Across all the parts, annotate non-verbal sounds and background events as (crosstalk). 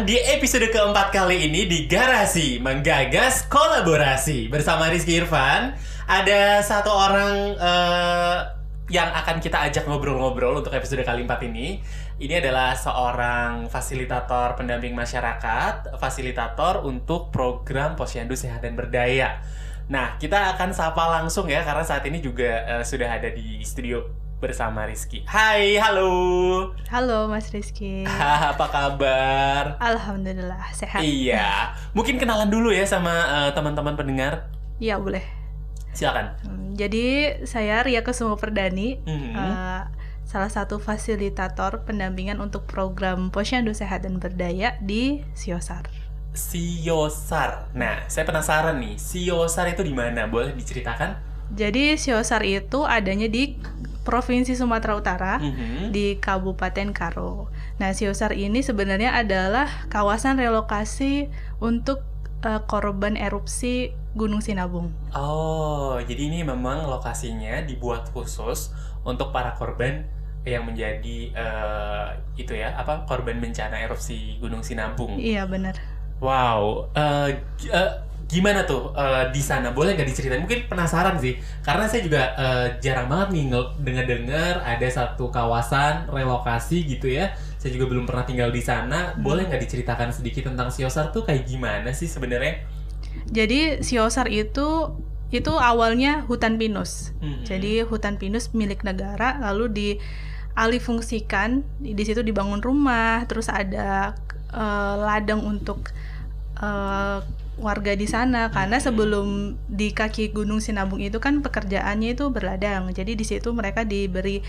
Di episode keempat kali ini di Garasi Menggagas Kolaborasi. Bersama Rizky Irfan Ada satu orang eh, yang akan kita ajak ngobrol-ngobrol untuk episode kali empat ini. Ini adalah seorang fasilitator pendamping masyarakat Fasilitator untuk program Posyandu Sehat dan Berdaya. Nah, kita akan sapa langsung ya Karena saat ini juga eh, sudah ada di studio bersama Rizky Hai, halo Halo Mas Rizky. (laughs) apa kabar? Alhamdulillah sehat. Iya, mungkin kenalan dulu ya sama eh, teman-teman pendengar. Iya boleh. Silakan. Hmm, Jadi saya Ria Kusuma Perdani, Mhm. eh, salah satu fasilitator pendampingan untuk program Posyandu Sehat dan Berdaya di Siosar. Siosar. Nah, saya penasaran nih, Siosar itu di mana? Boleh diceritakan? Jadi Siosar itu adanya di Provinsi Sumatera Utara. Mhm. di Kabupaten Karo. Nah, Siosar ini sebenarnya adalah kawasan relokasi untuk eh, korban erupsi Gunung Sinabung. Oh, jadi ini memang lokasinya dibuat khusus untuk para korban yang menjadi eh, itu ya, apa korban bencana erupsi Gunung Sinabung. Iya, benar. Wow, g- eh, gimana tuh eh, di sana? Boleh nggak diceritain? Mungkin penasaran sih, karena saya juga eh, jarang banget nih dengar-dengar ada satu kawasan relokasi gitu ya. Saya juga belum pernah tinggal di sana. Boleh nggak diceritakan sedikit tentang Siosar tuh kayak gimana sih sebenarnya? Jadi Siosar itu itu awalnya hutan pinus. Mhm. Jadi hutan pinus milik negara lalu dialihfungsikan di situ dibangun rumah, terus ada eh, ladang untuk eh, warga di sana karena sebelum di kaki Gunung Sinabung itu kan pekerjaannya itu berladang. Jadi di situ mereka diberi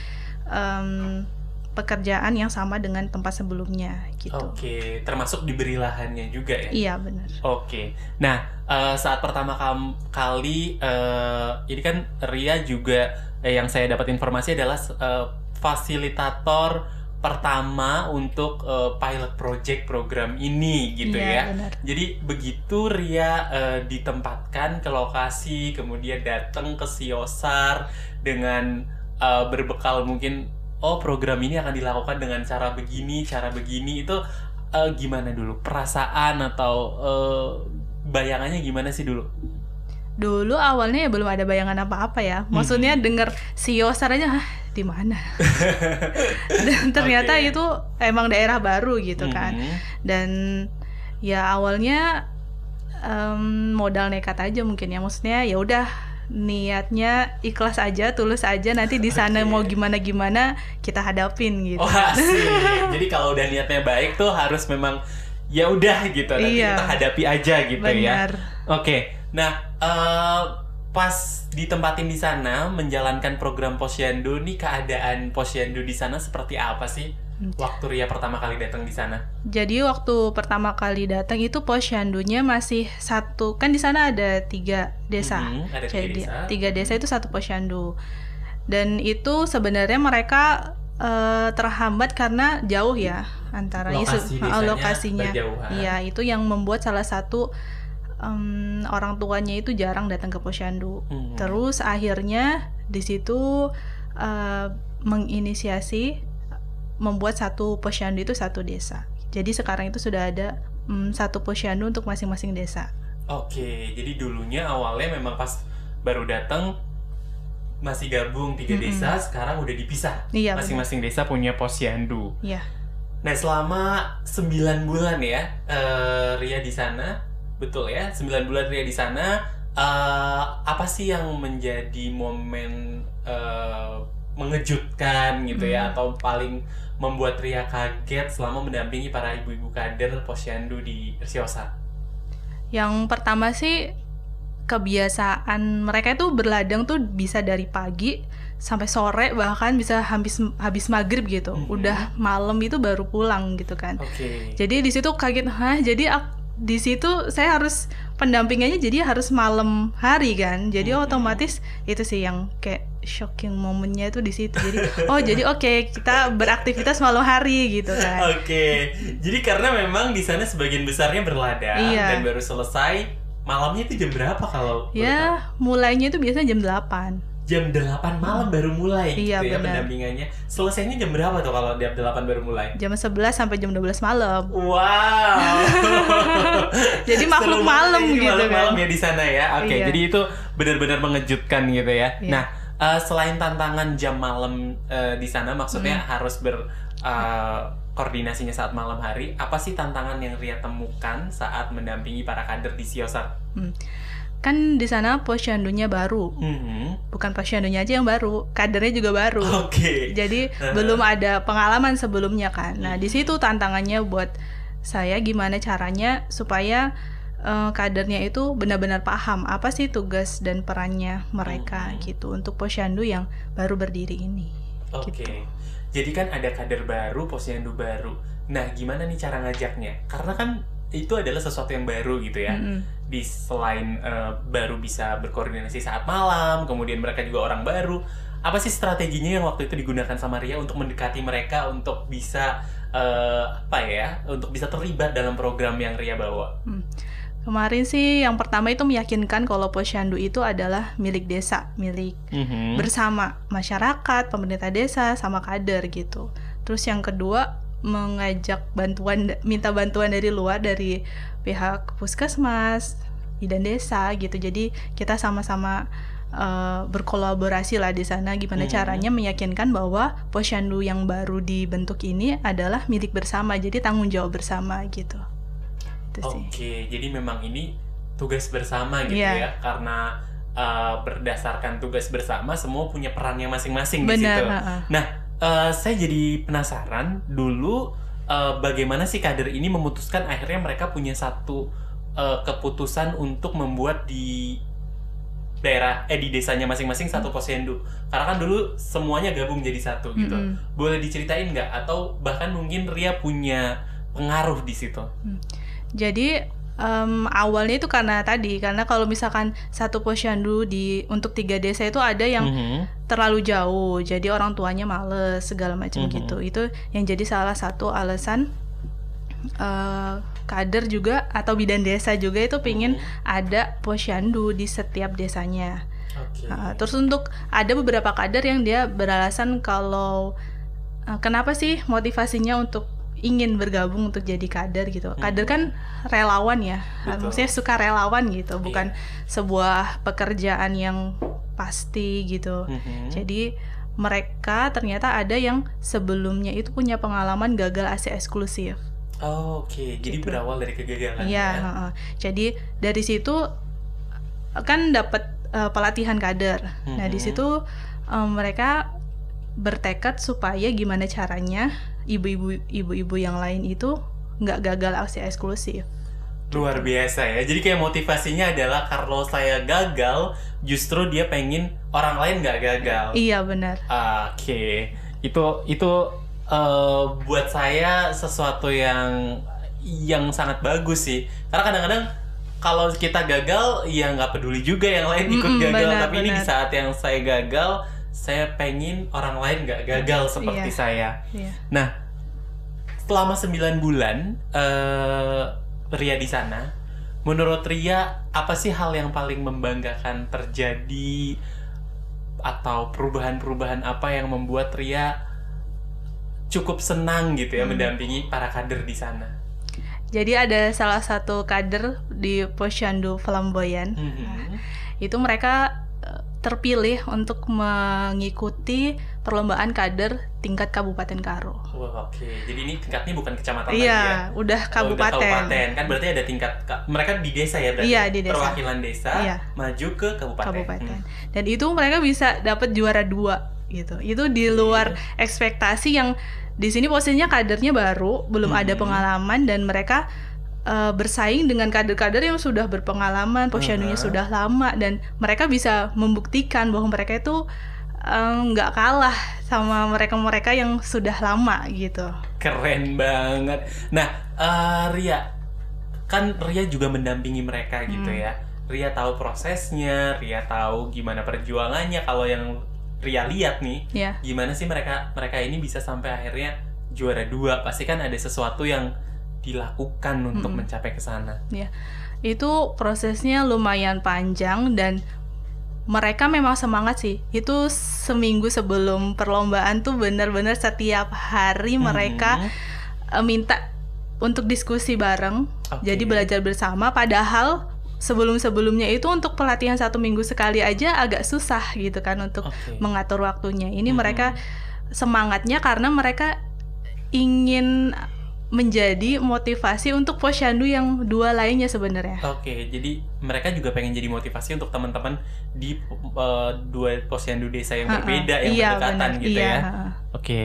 em, pekerjaan yang sama dengan tempat sebelumnya gitu. Oke, termasuk diberi lahannya juga ya? Iya benar. Oke, nah eh, saat pertama kam- kali eh, ini kan Ria juga eh, yang saya dapat informasi adalah eh, fasilitator pertama untuk eh, pilot project program ini gitu Iya, ya. benar. Jadi begitu Ria eh, ditempatkan ke lokasi, kemudian datang ke Siosar dengan eh, berbekal mungkin oh program ini akan dilakukan dengan cara begini, cara begini itu eh, gimana dulu perasaan atau eh, bayangannya gimana sih dulu? Dulu awalnya ya belum ada bayangan apa-apa ya. Maksudnya Mhm. denger Siosar aja, Hah, di mana? (laughs) Dan ternyata Oke. itu emang daerah baru gitu kan. Dan ya awalnya em, modal nekat aja mungkin ya. Maksudnya ya udah niatnya ikhlas aja, tulus aja. Nanti di sana Oke. mau gimana gimana kita hadapin gitu. Oh. (laughs) Jadi kalau udah niatnya baik tuh harus memang ya udah gitu nanti Iya. kita hadapi aja gitu ya. Benar. Oke, nah eh, pas ditempatin di sana menjalankan program Posyandu nih keadaan Posyandu di sana seperti apa sih? Hmm. Waktu Ria pertama kali datang di sana. Jadi waktu pertama kali datang itu posyandunya masih satu kan di sana ada tiga desa. Mhm, ada tiga Jadi desa. tiga desa itu satu posyandu. Dan itu sebenarnya mereka eh, terhambat karena jauh ya antara Lokasi isu- desanya oh, lokasinya. berjauhan. Iya, itu yang membuat salah satu em, orang tuanya itu jarang datang ke posyandu. Mhm. Terus akhirnya di situ eh, menginisiasi membuat satu posyandu itu satu desa. Jadi sekarang itu sudah ada mm, satu posyandu untuk masing-masing desa. Oke, jadi dulunya awalnya memang pas baru datang masih gabung tiga Mhm. desa, sekarang udah dipisah. Iya. Masing-masing desa punya Posyandu. Iya. Nah, selama 9 bulan ya, eh, Ria di sana, betul ya, 9 bulan Ria di sana, eh, apa sih yang menjadi momen eh, mengejutkan gitu ya, Hmm. atau paling membuat Ria kaget selama mendampingi para ibu-ibu kader Posyandu di Siosar? Yang pertama sih kebiasaan mereka itu berladang tuh bisa dari pagi sampai sore bahkan bisa habis habis maghrib gitu. Mhm. Udah malam itu baru pulang gitu kan. Oke. Jadi di situ kaget, hah? Jadi ak- di situ saya harus pendampingannya jadi harus malam hari kan. Jadi Mhm. otomatis itu sih yang kayak shocking momennya itu di situ. Jadi oh jadi oke kita beraktivitas malam hari gitu kan. (laughs) Oke, jadi karena memang di sana sebagian besarnya berladang Iya. dan baru selesai malamnya itu jam berapa kalau? Ya mulainya itu biasanya jam 8 jam 8 malam baru mulai Iya, gitu ya benar. pendampingannya. Selesainya jam berapa tuh kalau jam 8 baru mulai? Jam 11 sampai jam 12 malam. Wow. (laughs) Jadi makhluk malam gitu malam-malam kan. ya di sana ya. Oke, Iya. jadi itu benar-benar mengejutkan gitu ya. Iya. Nah, eh, selain tantangan jam malam eh, di sana maksudnya Hmm. harus ber eh, koordinasinya saat malam hari, apa sih tantangan yang Ria temukan saat mendampingi para kader di Siosar? Kan di sana posyandunya baru. Mhm. Bukan posyandunya aja yang baru, kadernya juga baru. Oke. Jadi Uh-huh. belum ada pengalaman sebelumnya kan. Nah, di Hmm. situ tantangannya buat saya gimana caranya supaya eh, kadernya itu benar-benar paham apa sih tugas dan perannya mereka Hmm. gitu untuk posyandu yang baru berdiri ini. Oke. Gitu. Jadi kan ada kader baru, posyandu baru. Nah, gimana nih cara ngajaknya? Karena kan itu adalah sesuatu yang baru gitu ya. Mm-mm. Di selain eh, baru bisa berkoordinasi saat malam, kemudian mereka juga orang baru. Apa sih strateginya yang waktu itu digunakan sama Ria untuk mendekati mereka untuk bisa eh, apa ya? Untuk bisa terlibat dalam program yang Ria bawa? Kemarin sih yang pertama itu meyakinkan kalau posyandu itu adalah milik desa, milik Mhm. bersama masyarakat, pemerintah desa, sama kader gitu. Terus yang kedua mengajak bantuan, minta bantuan dari luar dari pihak puskesmas, bidan desa gitu. Jadi kita sama-sama eh, berkolaborasi lah di sana. Gimana Hmm. caranya meyakinkan bahwa posyandu yang baru dibentuk ini adalah milik bersama. Jadi tanggung jawab bersama gitu. Itu. Oke, jadi memang ini tugas bersama gitu Iya. ya, karena uh, berdasarkan tugas bersama semua punya perannya masing-masing di situ. heeh. Nah, uh, saya jadi penasaran dulu uh, bagaimana sih kader ini memutuskan akhirnya mereka punya satu uh, keputusan untuk membuat di daerah eh di desanya masing-masing satu posyandu. Karena kan dulu semuanya gabung jadi satu gitu. Mm-mm. Boleh diceritain nggak? Atau bahkan mungkin Ria punya pengaruh di situ? Jadi em, awalnya itu karena tadi karena kalau misalkan satu posyandu di untuk tiga desa itu ada yang Mhm. terlalu jauh, jadi orang tuanya males segala macam Mhm. gitu. Itu yang jadi salah satu alasan eh, kader juga atau bidan desa juga itu pingin Mhm. ada posyandu di setiap desanya. Oke. Nah, terus untuk ada beberapa kader yang dia beralasan kalau eh, kenapa sih motivasinya untuk ingin bergabung untuk jadi kader gitu. Kader kan relawan ya, Betul. maksudnya suka relawan gitu, bukan sebuah pekerjaan yang pasti gitu. Mhm. Jadi mereka ternyata ada yang sebelumnya itu punya pengalaman gagal AC eksklusif. Oh, Oke, jadi Gitu. berawal dari kegagalan Iya, ya. heeh. jadi dari situ kan dapat eh, pelatihan kader. Nah, di Mhm. situ eh, mereka bertekad supaya gimana caranya ibu-ibu ibu-ibu yang lain itu nggak gagal aksi eksklusif. Luar biasa ya. Jadi kayak motivasinya adalah kalau saya gagal, justru dia pengen orang lain nggak gagal. Iya benar. Oke, itu itu eh, buat saya sesuatu yang yang sangat bagus sih. Karena kadang-kadang kalau kita gagal, ya nggak peduli juga yang lain ikut Mm-mm, gagal. benar, Tapi ini di benar. saat yang saya gagal, saya pengen orang lain nggak gagal seperti Iya. saya. Iya. Nah, selama 9 bulan eh, Ria di sana, menurut Ria apa sih hal yang paling membanggakan terjadi atau perubahan-perubahan apa yang membuat Ria cukup senang gitu ya Hmm. mendampingi para kader di sana? Jadi ada salah satu kader di Posyandu Flamboyan. Mhm. Itu mereka eh, terpilih untuk mengikuti perlombaan kader tingkat Kabupaten Karo. Wah, oke. Jadi ini tingkatnya bukan kecamatan lagi ya? Iya, udah Oh, udah kabupaten. kabupaten. Kan berarti ada tingkat ka- mereka di desa ya berarti. Iya, di desa. Perwakilan desa Iya. maju ke kabupaten. kabupaten. Hmm. Dan itu mereka bisa dapat juara dua gitu. Itu di luar ekspektasi yang di sini posisinya kadernya baru, belum ada Mhm. pengalaman dan mereka eh, bersaing dengan kader-kader yang sudah berpengalaman, posyandunya Aha. sudah lama dan mereka bisa membuktikan bahwa mereka itu eh, nggak kalah sama mereka-mereka yang sudah lama gitu. Keren banget. Nah, eh, Ria, kan Ria juga mendampingi mereka gitu Hmm. ya. Ria tahu prosesnya, Ria tahu gimana perjuangannya. Kalau yang Ria lihat nih, Ya. gimana sih mereka mereka ini bisa sampai akhirnya juara dua? Pasti kan ada sesuatu yang dilakukan untuk Mm-mm. mencapai ke sana. itu prosesnya lumayan panjang dan mereka memang semangat sih. Itu seminggu sebelum perlombaan tuh bener-bener setiap hari mereka Mhm. eh, minta untuk diskusi bareng. Oke. Jadi belajar bersama. Padahal sebelum-sebelumnya itu untuk pelatihan satu minggu sekali aja agak susah gitu kan untuk Oke. mengatur waktunya. Ini Mhm. mereka semangatnya karena mereka ingin menjadi motivasi untuk posyandu yang dua lainnya sebenarnya. Oke, jadi mereka juga pengen jadi motivasi untuk teman-teman di uh, dua posyandu desa yang Ha-ha. berbeda yang Iya, berdekatan benar. gitu Iya, ya. Oke.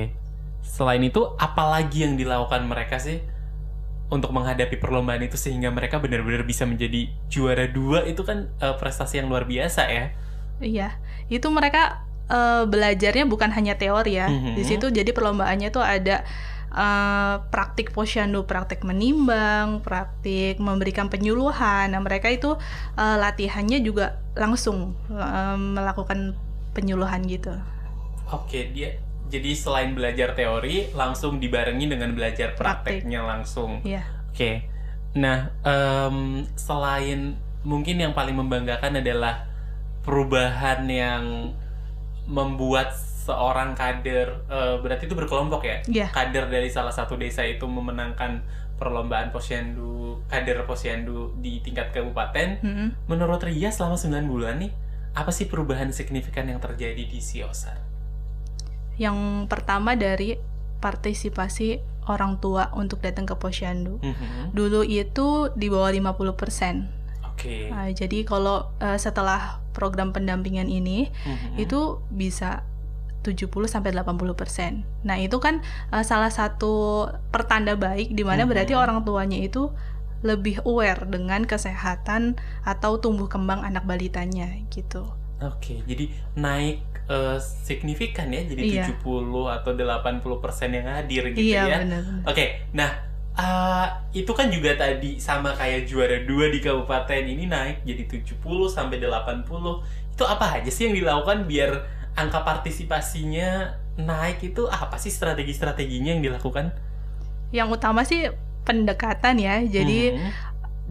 Selain itu, apalagi yang dilakukan mereka sih untuk menghadapi perlombaan itu sehingga mereka benar-benar bisa menjadi juara dua itu kan uh, prestasi yang luar biasa ya. Iya, itu mereka eh, belajarnya bukan hanya teori ya. Mhm. Di situ jadi perlombaannya tuh ada eh, praktik posyandu, praktik menimbang, praktik memberikan penyuluhan. Nah, mereka itu eh, latihannya juga langsung eh, melakukan penyuluhan gitu. Oke, dia jadi selain belajar teori langsung dibarengi dengan belajar Praktik. prakteknya langsung. Iya. Oke. Nah, em, selain mungkin yang paling membanggakan adalah perubahan yang membuat seorang kader eh, berarti itu berkelompok ya? Iya. Kader dari salah satu desa itu memenangkan perlombaan posyandu kader posyandu di tingkat kabupaten. Mhm. Menurut Ria selama 9 bulan nih, apa sih perubahan signifikan yang terjadi di Siosar? Yang pertama dari partisipasi orang tua untuk datang ke posyandu. Mhm. Dulu itu di bawah 50%. Oke. Nah, jadi kalau eh, setelah program pendampingan ini Mhm. itu bisa 70 sampai 80%. Nah, itu kan eh, salah satu pertanda baik di mana Mhm. berarti orang tuanya itu lebih aware dengan kesehatan atau tumbuh kembang anak balitanya gitu. Oke, jadi naik eh, signifikan ya, jadi Iya. 70 atau 80% yang hadir gitu iya, ya. Oke, nah eh, itu kan juga tadi sama kayak juara dua di kabupaten ini naik jadi 70 sampai 80. Itu apa aja sih yang dilakukan biar angka partisipasinya naik itu apa sih strategi-strateginya yang dilakukan? Yang utama sih pendekatan ya. Jadi Mhm.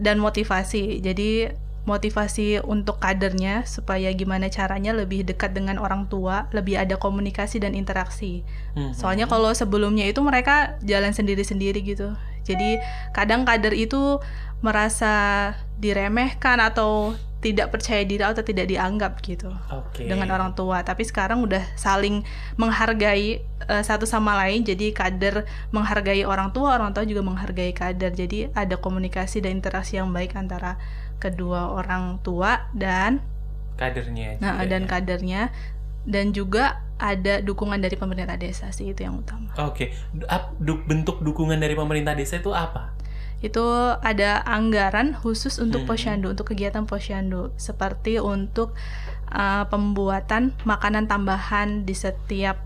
dan motivasi. Jadi motivasi untuk kadernya supaya gimana caranya lebih dekat dengan orang tua, lebih ada komunikasi dan interaksi. Mhm. Soalnya kalau sebelumnya itu mereka jalan sendiri-sendiri gitu. Jadi kadang kader itu merasa diremehkan atau tidak percaya diri atau tidak dianggap gitu Oke. dengan orang tua. Tapi sekarang udah saling menghargai eh, satu sama lain. Jadi kader menghargai orang tua, orang tua juga menghargai kader. Jadi ada komunikasi dan interaksi yang baik antara kedua orang tua dan kadernya nah, dan ya. kadernya dan juga ada dukungan dari pemerintah desa sih itu yang utama. Oke, du- bentuk dukungan dari pemerintah desa itu apa? Itu ada anggaran khusus untuk Mhm. posyandu untuk kegiatan posyandu seperti untuk uh, pembuatan makanan tambahan di setiap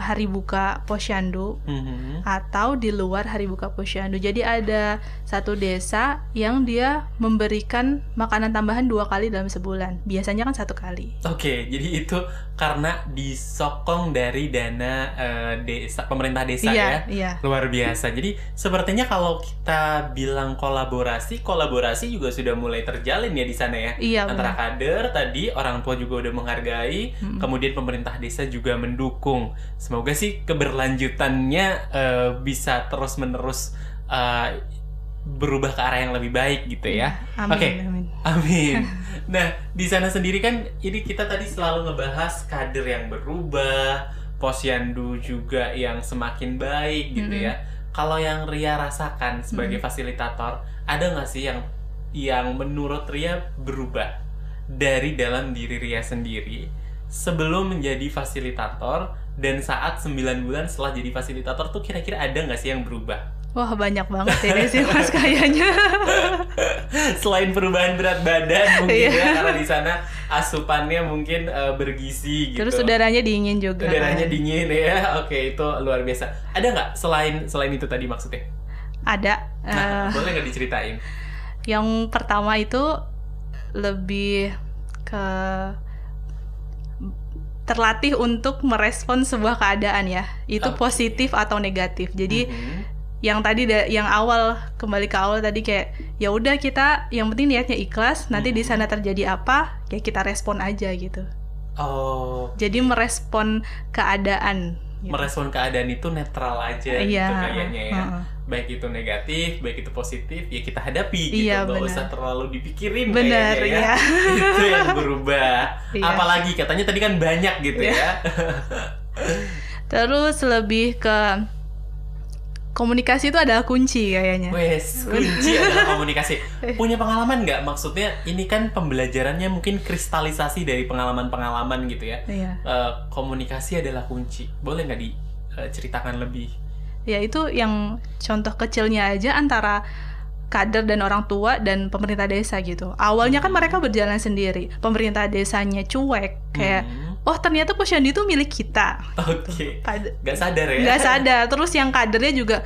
hari buka posyandu Mhm. atau di luar hari buka posyandu. Jadi ada satu desa yang dia memberikan makanan tambahan dua kali dalam sebulan. Biasanya kan satu kali. Oke, jadi itu karena disokong dari dana eh, desa pemerintah desa iya, ya. iya. Luar biasa. Jadi sepertinya kalau kita bilang kolaborasi, kolaborasi juga sudah mulai terjalin ya di sana ya. Iya, Antara benar. kader tadi orang tua juga udah menghargai, Mm-mm. kemudian pemerintah desa juga mendukung. Semoga sih keberlanjutannya eh, bisa terus-menerus eh, berubah ke arah yang lebih baik gitu ya. Amin, Oke. amin. Amin. (laughs) Nah, di sana sendiri kan ini kita tadi selalu ngebahas kader yang berubah, posyandu juga yang semakin baik gitu Mm-mm. ya. Kalau yang Ria rasakan sebagai Mm-mm. fasilitator, ada nggak sih yang yang menurut Ria berubah dari dalam diri Ria sendiri sebelum menjadi fasilitator dan saat 9 bulan setelah jadi fasilitator tuh kira-kira ada nggak sih yang berubah? Wah banyak banget ini sih mas kayaknya. (laughs) Selain perubahan berat badan mungkin Iya. ya karena di sana asupannya mungkin eh, bergizi gitu. Terus udaranya dingin juga. Udaranya kan. dingin ya. Oke, itu luar biasa. Ada nggak selain selain itu tadi maksudnya? Ada. Nah, eh, boleh nggak diceritain? yang pertama itu lebih ke terlatih untuk merespon sebuah keadaan ya. Itu Oke. positif atau negatif. Jadi Mhm. yang tadi da- yang awal kembali ke awal tadi kayak ya udah kita yang penting niatnya ikhlas nanti di sana terjadi apa ya kita respon aja gitu Oh, jadi merespon keadaan gitu. merespon keadaan itu netral aja Iya, gitu kayaknya ya. heeh. Baik itu negatif, baik itu positif, ya kita hadapi gitu. Iya, Nggak benar. usah terlalu dipikirin Benar, kayaknya ya. iya. (laughs) itu yang berubah. Iya. Apalagi katanya tadi kan banyak gitu Iya. ya. (laughs) terus lebih ke komunikasi itu adalah kunci kayaknya Wes, kunci adalah komunikasi. (laughs) Punya pengalaman nggak? Maksudnya ini kan pembelajarannya mungkin kristalisasi dari pengalaman-pengalaman gitu ya. iya Eh, komunikasi adalah kunci. Boleh nggak diceritakan lebih? ya itu yang contoh kecilnya aja antara kader dan orang tua dan pemerintah desa gitu awalnya kan mereka berjalan sendiri pemerintah desanya cuek kayak Hmm, oh ternyata posyandu itu milik kita Oke. Pad- Nggak sadar ya? nggak sadar terus yang kadernya juga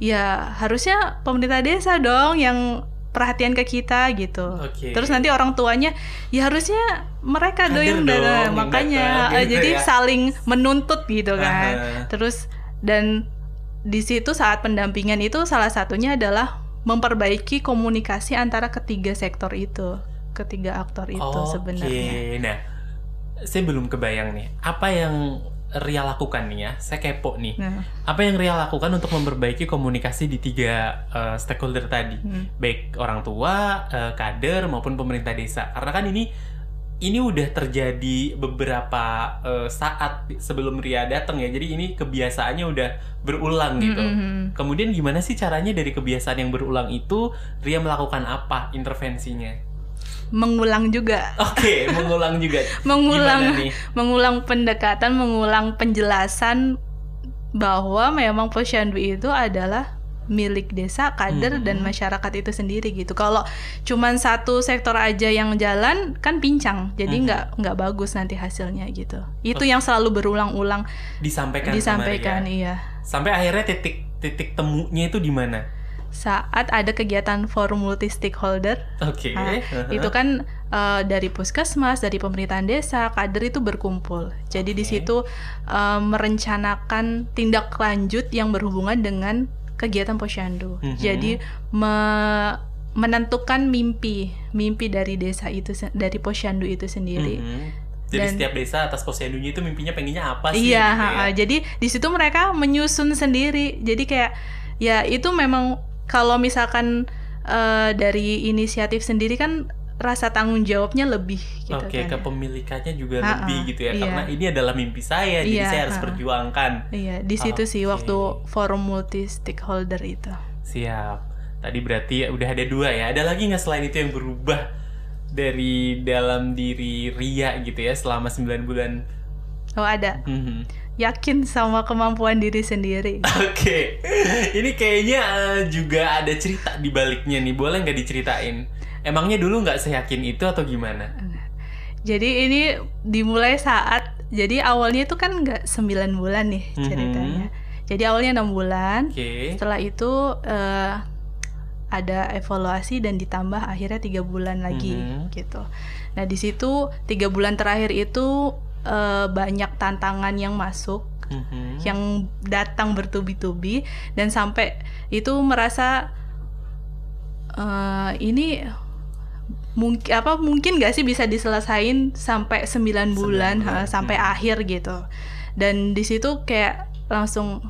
ya harusnya pemerintah desa dong yang perhatian ke kita gitu Oke. terus nanti orang tuanya ya harusnya mereka Kader dong yang dong yang makanya datang, eh, gitu jadi ya. saling menuntut gitu kan Aha. terus dan di situ saat pendampingan itu salah satunya adalah memperbaiki komunikasi antara ketiga sektor itu ketiga aktor itu Oke, sebenarnya nah saya belum kebayang nih apa yang Ria lakukan nih ya. Saya kepo nih. nah Apa yang Ria lakukan untuk memperbaiki komunikasi di tiga eh, stakeholder tadi, hmm. baik orang tua, eh, kader maupun pemerintah desa. Karena kan ini ini udah terjadi beberapa eh, saat sebelum Ria datang ya. Jadi ini kebiasaannya udah berulang gitu. Mm-mm. Kemudian gimana sih caranya dari kebiasaan yang berulang itu Ria melakukan apa intervensinya? Mengulang juga Oke, (laughs) mengulang juga. mengulang mengulang pendekatan, mengulang penjelasan bahwa memang posyandu itu adalah milik desa, kader Mhm. dan masyarakat itu sendiri gitu. Kalau cuman satu sektor aja yang jalan kan pincang, jadi Mhm. nggak nggak bagus nanti hasilnya gitu. Itu yang selalu berulang-ulang Disampaikan, disampaikan, Ria. iya. Sampai akhirnya titik titik temunya itu di mana? Saat ada kegiatan forum multi stakeholder, Oke. Nah, uh-huh. itu kan eh, dari puskesmas, dari pemerintahan desa, kader itu berkumpul. Jadi di Oke. situ eh, merencanakan tindak lanjut yang berhubungan dengan kegiatan posyandu. Mhm. Jadi me- menentukan mimpi, mimpi dari desa itu, dari posyandu itu sendiri. Mhm. Jadi Dan- setiap desa atas posyandunya itu mimpinya pengennya apa sih? Iya, gitu ya? jadi di situ mereka menyusun sendiri. Jadi kayak ya itu memang kalau misalkan eh, dari inisiatif sendiri kan rasa tanggung jawabnya lebih gitu Oke, kan. kepemilikannya juga Ha-ha, lebih gitu ya, iya. karena ini adalah mimpi saya, jadi Iya, saya harus ha-ha. perjuangkan. Iya, di situ sih Oke. waktu forum multi stakeholder itu. Siap. Tadi berarti udah ada dua ya. Ada lagi nggak selain itu yang berubah dari dalam diri Ria gitu ya selama 9 bulan? Oh ada, Mhm. Yakin sama kemampuan diri sendiri. (laughs) Oke, ini kayaknya eh, juga ada cerita di baliknya nih. Boleh nggak diceritain? Emangnya dulu nggak seyakin itu atau gimana? Jadi ini dimulai saat jadi awalnya itu kan nggak 9 bulan nih Mhm. ceritanya. Jadi awalnya enam bulan. Oke. Setelah itu eh, ada evaluasi dan ditambah akhirnya tiga bulan lagi Mhm. gitu. Nah di situ tiga bulan terakhir itu eh, banyak tantangan yang masuk, Mhm. yang datang bertubi-tubi dan sampai itu merasa eh, ini mungkin apa mungkin nggak sih bisa diselesain sampai 9 bulan, bulan. ha, sampai Hmm. akhir gitu. Dan di situ kayak langsung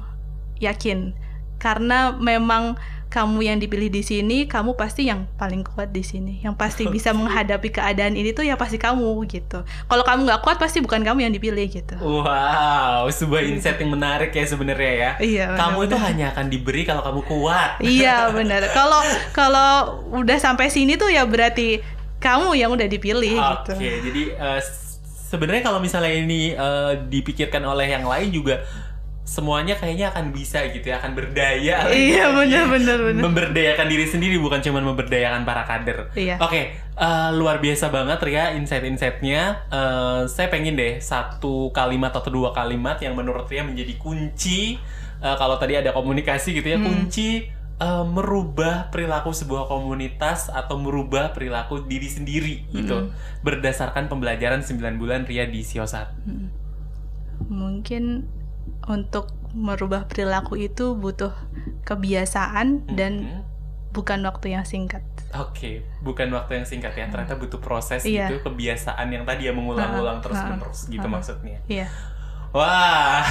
yakin karena memang kamu yang dipilih di sini, kamu pasti yang paling kuat di sini, yang pasti (laughs) bisa menghadapi keadaan ini tuh ya pasti kamu gitu. Kalau kamu nggak kuat pasti bukan kamu yang dipilih gitu. Wow, sebuah insight yang menarik ya sebenarnya ya. Iya. Kamu itu hanya akan diberi kalau kamu kuat. (laughs) Iya benar. Kalau kalau udah sampai sini tuh ya berarti kamu yang udah dipilih Oke, gitu. jadi eh, s- sebenarnya kalau misalnya ini eh, dipikirkan oleh yang lain juga semuanya kayaknya akan bisa gitu ya, akan berdaya. (laughs) Iya benar benar benar. Memberdayakan diri sendiri bukan cuma memberdayakan para kader. Iya. Oke, eh, luar biasa banget Ria insight-insightnya. Eh, saya pengen deh satu kalimat atau dua kalimat yang menurut Ria menjadi kunci. eh, kalau tadi ada komunikasi gitu ya, Hmm. kunci eh, merubah perilaku sebuah komunitas atau merubah perilaku diri sendiri gitu. Berdasarkan pembelajaran 9 bulan Ria di Siosat. Mungkin untuk merubah perilaku itu butuh kebiasaan dan Mhm. bukan waktu yang singkat. Oke, bukan waktu yang singkat ya. Ternyata butuh proses Iya. gitu, kebiasaan yang tadi ya mengulang-ulang terus-menerus gitu maksudnya. Iya. Wah,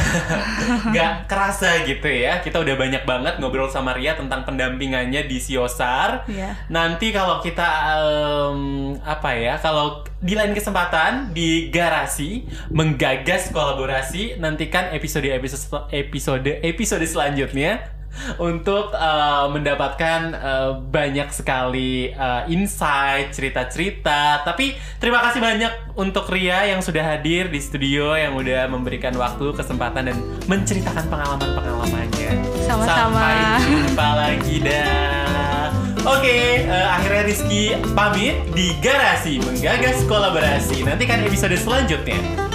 (laughs) nggak kerasa gitu ya. Kita udah banyak banget ngobrol sama Ria tentang pendampingannya di Siosar. Iya. Nanti kalau kita em, apa ya, kalau di lain kesempatan di garasi menggagas kolaborasi, nantikan episode episode episode episode selanjutnya (laughs) untuk eh, mendapatkan eh, banyak sekali eh, insight, cerita-cerita. Tapi terima kasih banyak untuk Ria yang sudah hadir di studio, yang udah memberikan waktu, kesempatan dan menceritakan pengalaman-pengalamannya. Sama-sama. Sampai jumpa lagi dah. Oke, eh, akhirnya Rizky pamit di garasi menggagas kolaborasi. Nantikan episode selanjutnya.